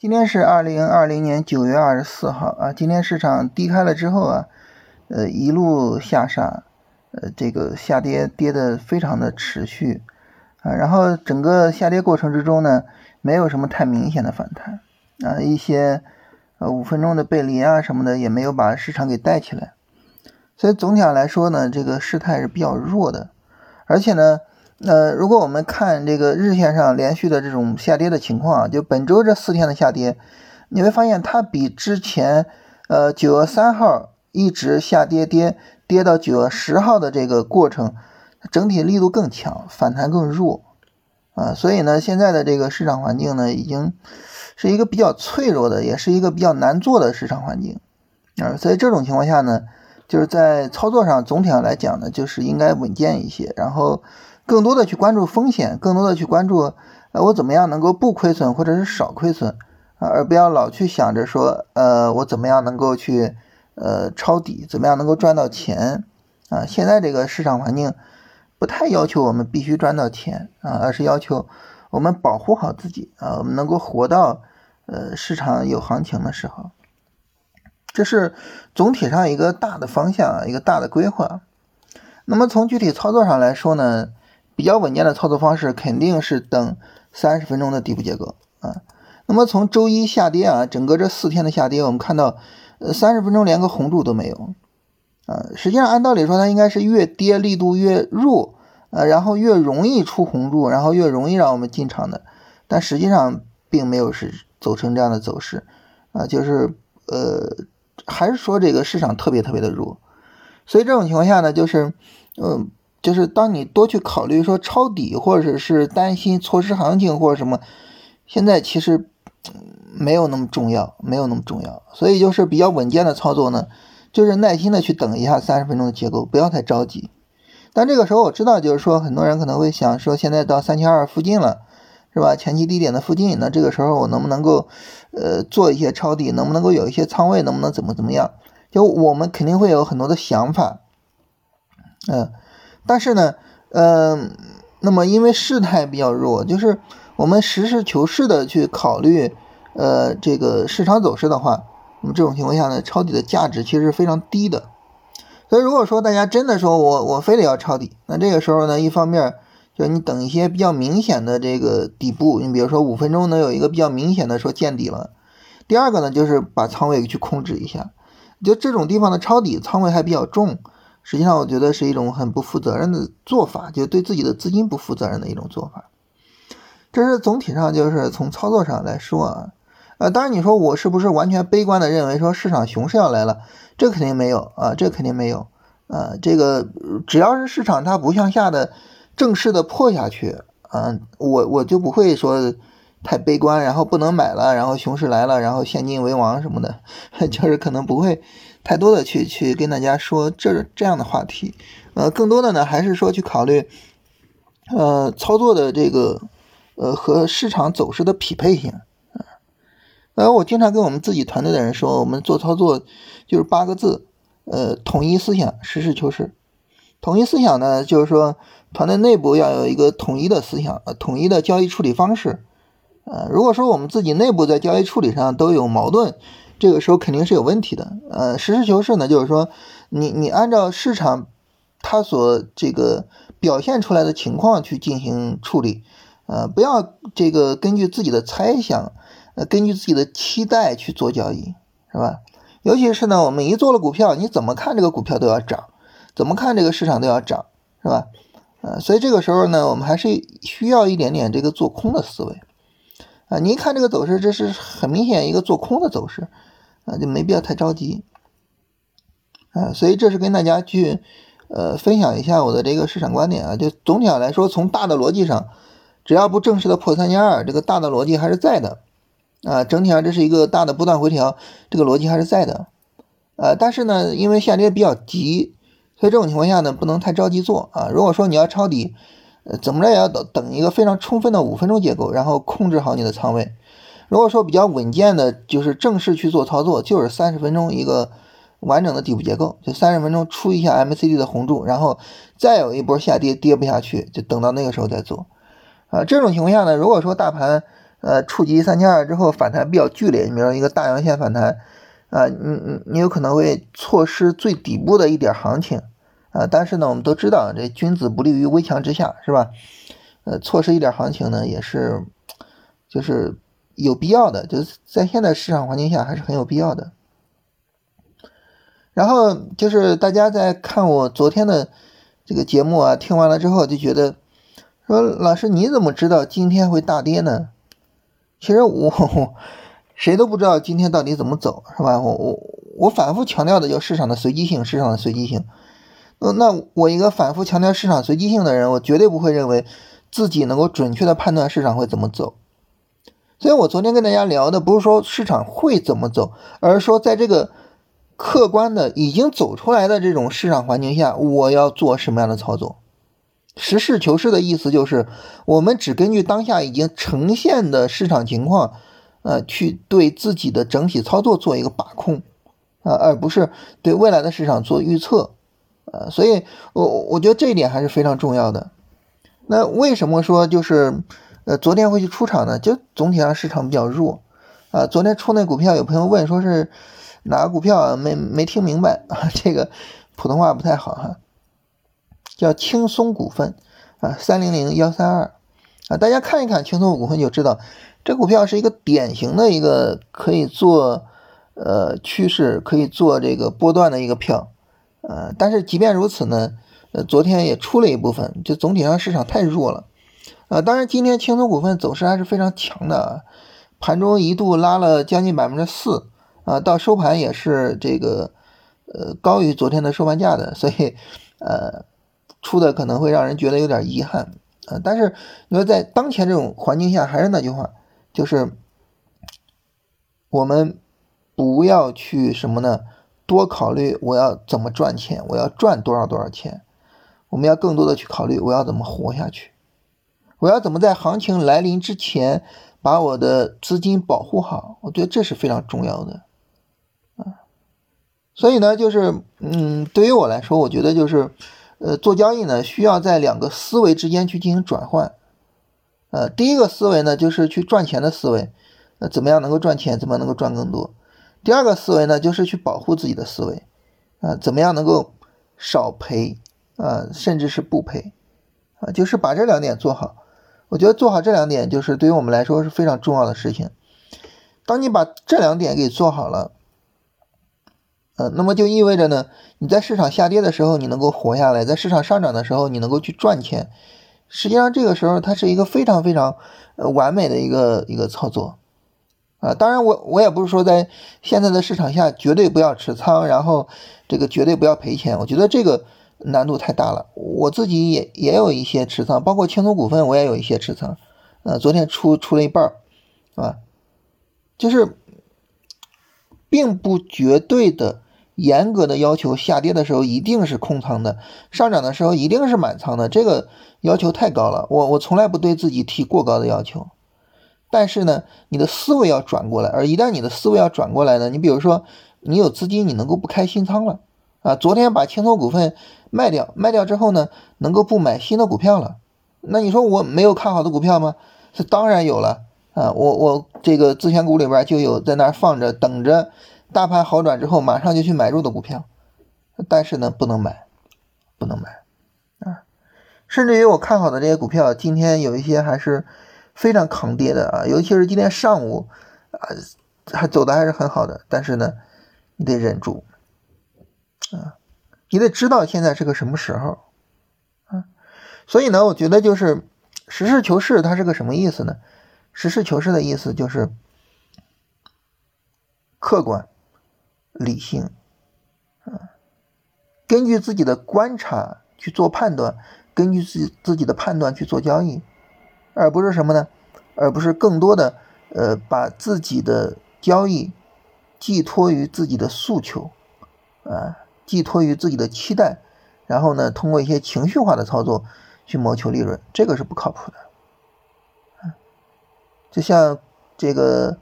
今天是二零二零年九月二十四号啊，今天市场低开了之后啊，呃，一路下杀，呃，这个下跌跌的非常的持续啊，然后整个下跌过程之中呢，没有什么太明显的反弹啊，一些呃五分钟的背离啊什么的也没有把市场给带起来，所以总体上来说呢，这个事态是比较弱的，而且呢。那如果我们看这个日线上连续的这种下跌的情况啊，就本周这四天的下跌，你会发现它比之前呃九月三号一直下跌跌跌到九月十号的这个过程，整体力度更强，反弹更弱啊，所以呢，现在的这个市场环境呢，已经是一个比较脆弱的，也是一个比较难做的市场环境啊，所以这种情况下呢，就是在操作上总体上来讲呢，就是应该稳健一些，然后。更多的去关注风险，更多的去关注，呃，我怎么样能够不亏损或者是少亏损啊，而不要老去想着说，呃，我怎么样能够去，呃，抄底，怎么样能够赚到钱啊？现在这个市场环境不太要求我们必须赚到钱啊，而是要求我们保护好自己啊，我们能够活到，呃，市场有行情的时候，这是总体上一个大的方向，一个大的规划。那么从具体操作上来说呢？比较稳健的操作方式肯定是等三十分钟的底部结构啊。那么从周一下跌啊，整个这四天的下跌，我们看到，呃，三十分钟连个红柱都没有啊。实际上按道理说，它应该是越跌力度越弱，呃，然后越容易出红柱，然后越容易让我们进场的。但实际上并没有是走成这样的走势啊，就是呃，还是说这个市场特别特别的弱。所以这种情况下呢，就是嗯。就是当你多去考虑说抄底，或者是担心错失行情或者什么，现在其实没有那么重要，没有那么重要。所以就是比较稳健的操作呢，就是耐心的去等一下三十分钟的结构，不要太着急。但这个时候我知道，就是说很多人可能会想说，现在到三千二附近了，是吧？前期低点的附近，那这个时候我能不能够呃做一些抄底？能不能够有一些仓位？能不能怎么怎么样？就我们肯定会有很多的想法，嗯。但是呢，嗯，那么因为事态比较弱，就是我们实事求是的去考虑，呃，这个市场走势的话，那么这种情况下呢，抄底的价值其实是非常低的。所以如果说大家真的说我我非得要抄底，那这个时候呢，一方面就是你等一些比较明显的这个底部，你比如说五分钟能有一个比较明显的说见底了。第二个呢，就是把仓位去控制一下，就这种地方的抄底仓位还比较重。实际上，我觉得是一种很不负责任的做法，就对自己的资金不负责任的一种做法。这是总体上就是从操作上来说啊，呃，当然你说我是不是完全悲观的认为说市场熊市要来了？这肯定没有啊，这肯定没有啊。这个只要是市场它不向下的正式的破下去啊，我我就不会说太悲观，然后不能买了，然后熊市来了，然后现金为王什么的，就是可能不会。太多的去去跟大家说这这样的话题，呃，更多的呢还是说去考虑，呃，操作的这个呃和市场走势的匹配性啊。呃，我经常跟我们自己团队的人说，我们做操作就是八个字，呃，统一思想，实事求是。统一思想呢，就是说团队内部要有一个统一的思想，呃，统一的交易处理方式。呃，如果说我们自己内部在交易处理上都有矛盾。这个时候肯定是有问题的，呃，实事求是呢，就是说，你你按照市场它所这个表现出来的情况去进行处理，呃，不要这个根据自己的猜想，呃，根据自己的期待去做交易，是吧？尤其是呢，我们一做了股票，你怎么看这个股票都要涨，怎么看这个市场都要涨，是吧？呃，所以这个时候呢，我们还是需要一点点这个做空的思维，啊，你一看这个走势，这是很明显一个做空的走势。啊，就没必要太着急，啊，所以这是跟大家去，呃，分享一下我的这个市场观点啊。就总体上来说，从大的逻辑上，只要不正式的破三千二，这个大的逻辑还是在的，啊，整体上这是一个大的波段回调，这个逻辑还是在的，呃，但是呢，因为下跌比较急，所以这种情况下呢，不能太着急做啊。如果说你要抄底，呃，怎么着也要等等一个非常充分的五分钟结构，然后控制好你的仓位。如果说比较稳健的，就是正式去做操作，就是三十分钟一个完整的底部结构，就三十分钟出一下 MCD 的红柱，然后再有一波下跌，跌不下去，就等到那个时候再做。啊，这种情况下呢，如果说大盘呃，触及三千二之后反弹比较剧烈，你比如说一个大阳线反弹，啊，你你你有可能会错失最底部的一点行情，啊，但是呢，我们都知道这君子不立于危墙之下，是吧？呃，错失一点行情呢，也是就是有必要的，就是在现在市场环境下还是很有必要的。然后就是大家在看我昨天的这个节目啊，听完了之后就觉得说，老师你怎么知道今天会大跌呢？其实我谁都不知道今天到底怎么走，是吧？我我我反复强调的就市场的随机性，市场的随机性。那，那我一个反复强调市场随机性的人，我绝对不会认为自己能够准确的判断市场会怎么走。所以我昨天跟大家聊的不是说市场会怎么走，而是说在这个客观的已经走出来的这种市场环境下，我要做什么样的操作。实事求是的意思就是，我们只根据当下已经呈现的市场情况，呃，去对自己的整体操作做一个把控，啊，而不是对未来的市场做预测，呃，所以我我觉得这一点还是非常重要的。那为什么说就是，呃，昨天会去出场呢？就总体上市场比较弱，啊，昨天出那股票，有朋友问说是哪个股票，没没听明白啊，这个普通话不太好哈。叫轻松股份啊，三零零幺三二啊，大家看一看轻松股份就知道，这股票是一个典型的一个可以做呃趋势，可以做这个波段的一个票，呃，但是即便如此呢，呃，昨天也出了一部分，就总体上市场太弱了，啊，当然今天轻松股份走势还是非常强的，盘中一度拉了将近百分之四啊，到收盘也是这个呃高于昨天的收盘价的，所以呃。出的可能会让人觉得有点遗憾啊，但是你说在当前这种环境下，还是那句话，就是我们不要去什么呢？多考虑我要怎么赚钱，我要赚多少多少钱，我们要更多的去考虑我要怎么活下去，我要怎么在行情来临之前把我的资金保护好，我觉得这是非常重要的啊。所以呢，就是嗯，对于我来说，我觉得就是。呃，做交易呢，需要在两个思维之间去进行转换。呃，第一个思维呢，就是去赚钱的思维，呃，怎么样能够赚钱，怎么能够赚更多？第二个思维呢，就是去保护自己的思维，啊，怎么样能够少赔，啊，甚至是不赔，啊，就是把这两点做好。我觉得做好这两点，就是对于我们来说是非常重要的事情。当你把这两点给做好了。呃，那么就意味着呢，你在市场下跌的时候，你能够活下来；在市场上涨的时候，你能够去赚钱。实际上，这个时候它是一个非常非常呃完美的一个一个操作啊。当然，我我也不是说在现在的市场下绝对不要持仓，然后这个绝对不要赔钱。我觉得这个难度太大了。我自己也也有一些持仓，包括青松股份，我也有一些持仓。呃，昨天出出了一半儿，是吧？就是并不绝对的。严格的要求，下跌的时候一定是空仓的，上涨的时候一定是满仓的。这个要求太高了，我我从来不对自己提过高的要求。但是呢，你的思维要转过来，而一旦你的思维要转过来呢，你比如说你有资金，你能够不开新仓了啊。昨天把青松股份卖掉，卖掉之后呢，能够不买新的股票了。那你说我没有看好的股票吗？是当然有了啊，我我这个自选股里边就有在那儿放着等着。大盘好转之后，马上就去买入的股票，但是呢，不能买，不能买啊！甚至于我看好的这些股票，今天有一些还是非常抗跌的啊，尤其是今天上午啊，还走的还是很好的。但是呢，你得忍住啊，你得知道现在是个什么时候啊。所以呢，我觉得就是实事求是，它是个什么意思呢？实事求是的意思就是客观。理性，啊，根据自己的观察去做判断，根据自自己的判断去做交易，而不是什么呢？而不是更多的呃把自己的交易寄托于自己的诉求，啊，寄托于自己的期待，然后呢，通过一些情绪化的操作去谋求利润，这个是不靠谱的。就像这个，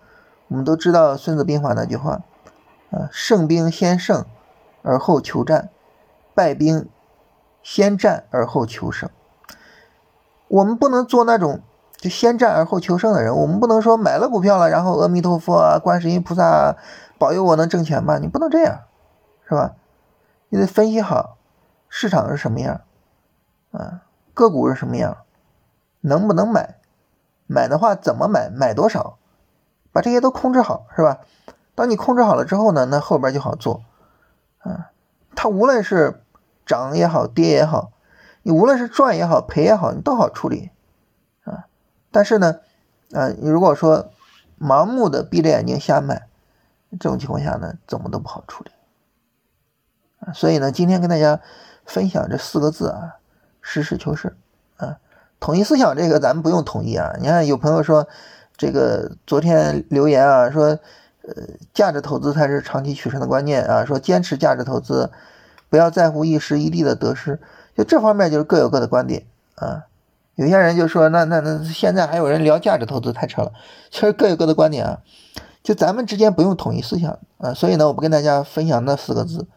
我们都知道《孙子兵法》那句话。啊，胜兵先胜，而后求战；败兵先战而后求胜。我们不能做那种就先战而后求胜的人，我们不能说买了股票了，然后阿弥陀佛啊，观世音菩萨保佑我能挣钱吧？你不能这样，是吧？你得分析好市场是什么样，啊，个股是什么样，能不能买？买的话怎么买？买多少？把这些都控制好，是吧？当你控制好了之后呢，那后边就好做，啊，它无论是涨也好，跌也好，你无论是赚也好，赔也好，你都好处理。啊但是呢，啊，你如果说盲目的闭着眼睛瞎买，这种情况下呢，怎么都不好处理。所以呢，今天跟大家分享这四个字啊，实事求是啊，统一思想这个咱们不用统一啊。你看有朋友说这个昨天留言啊，说呃价值投资才是长期取胜的关键啊，说坚持价值投资，不要在乎一时一地的得失，就这方面就是各有各的观点啊。有些人就说，那那那现在还有人聊价值投资，太扯了。其实各有各的观点啊，就咱们之间不用统一思想啊。所以呢，我不跟大家分享那四个字，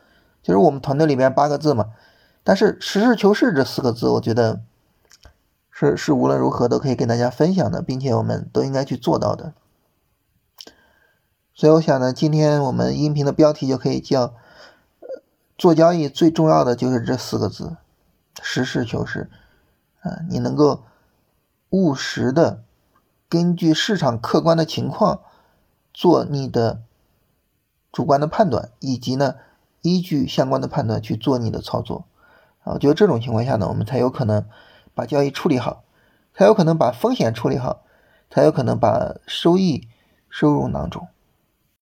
就是我们团队里面八个字嘛。但是实事求是这四个字，我觉得是是无论如何都可以跟大家分享的，并且我们都应该去做到的。所以我想呢，今天我们音频的标题就可以叫“做交易最重要的就是这四个字：实事求是”。啊，你能够务实的根据市场客观的情况做你的主观的判断，以及呢依据相关的判断去做你的操作啊，我觉得这种情况下呢，我们才有可能把交易处理好，才有可能把风险处理好，才有可能把收益收入囊中。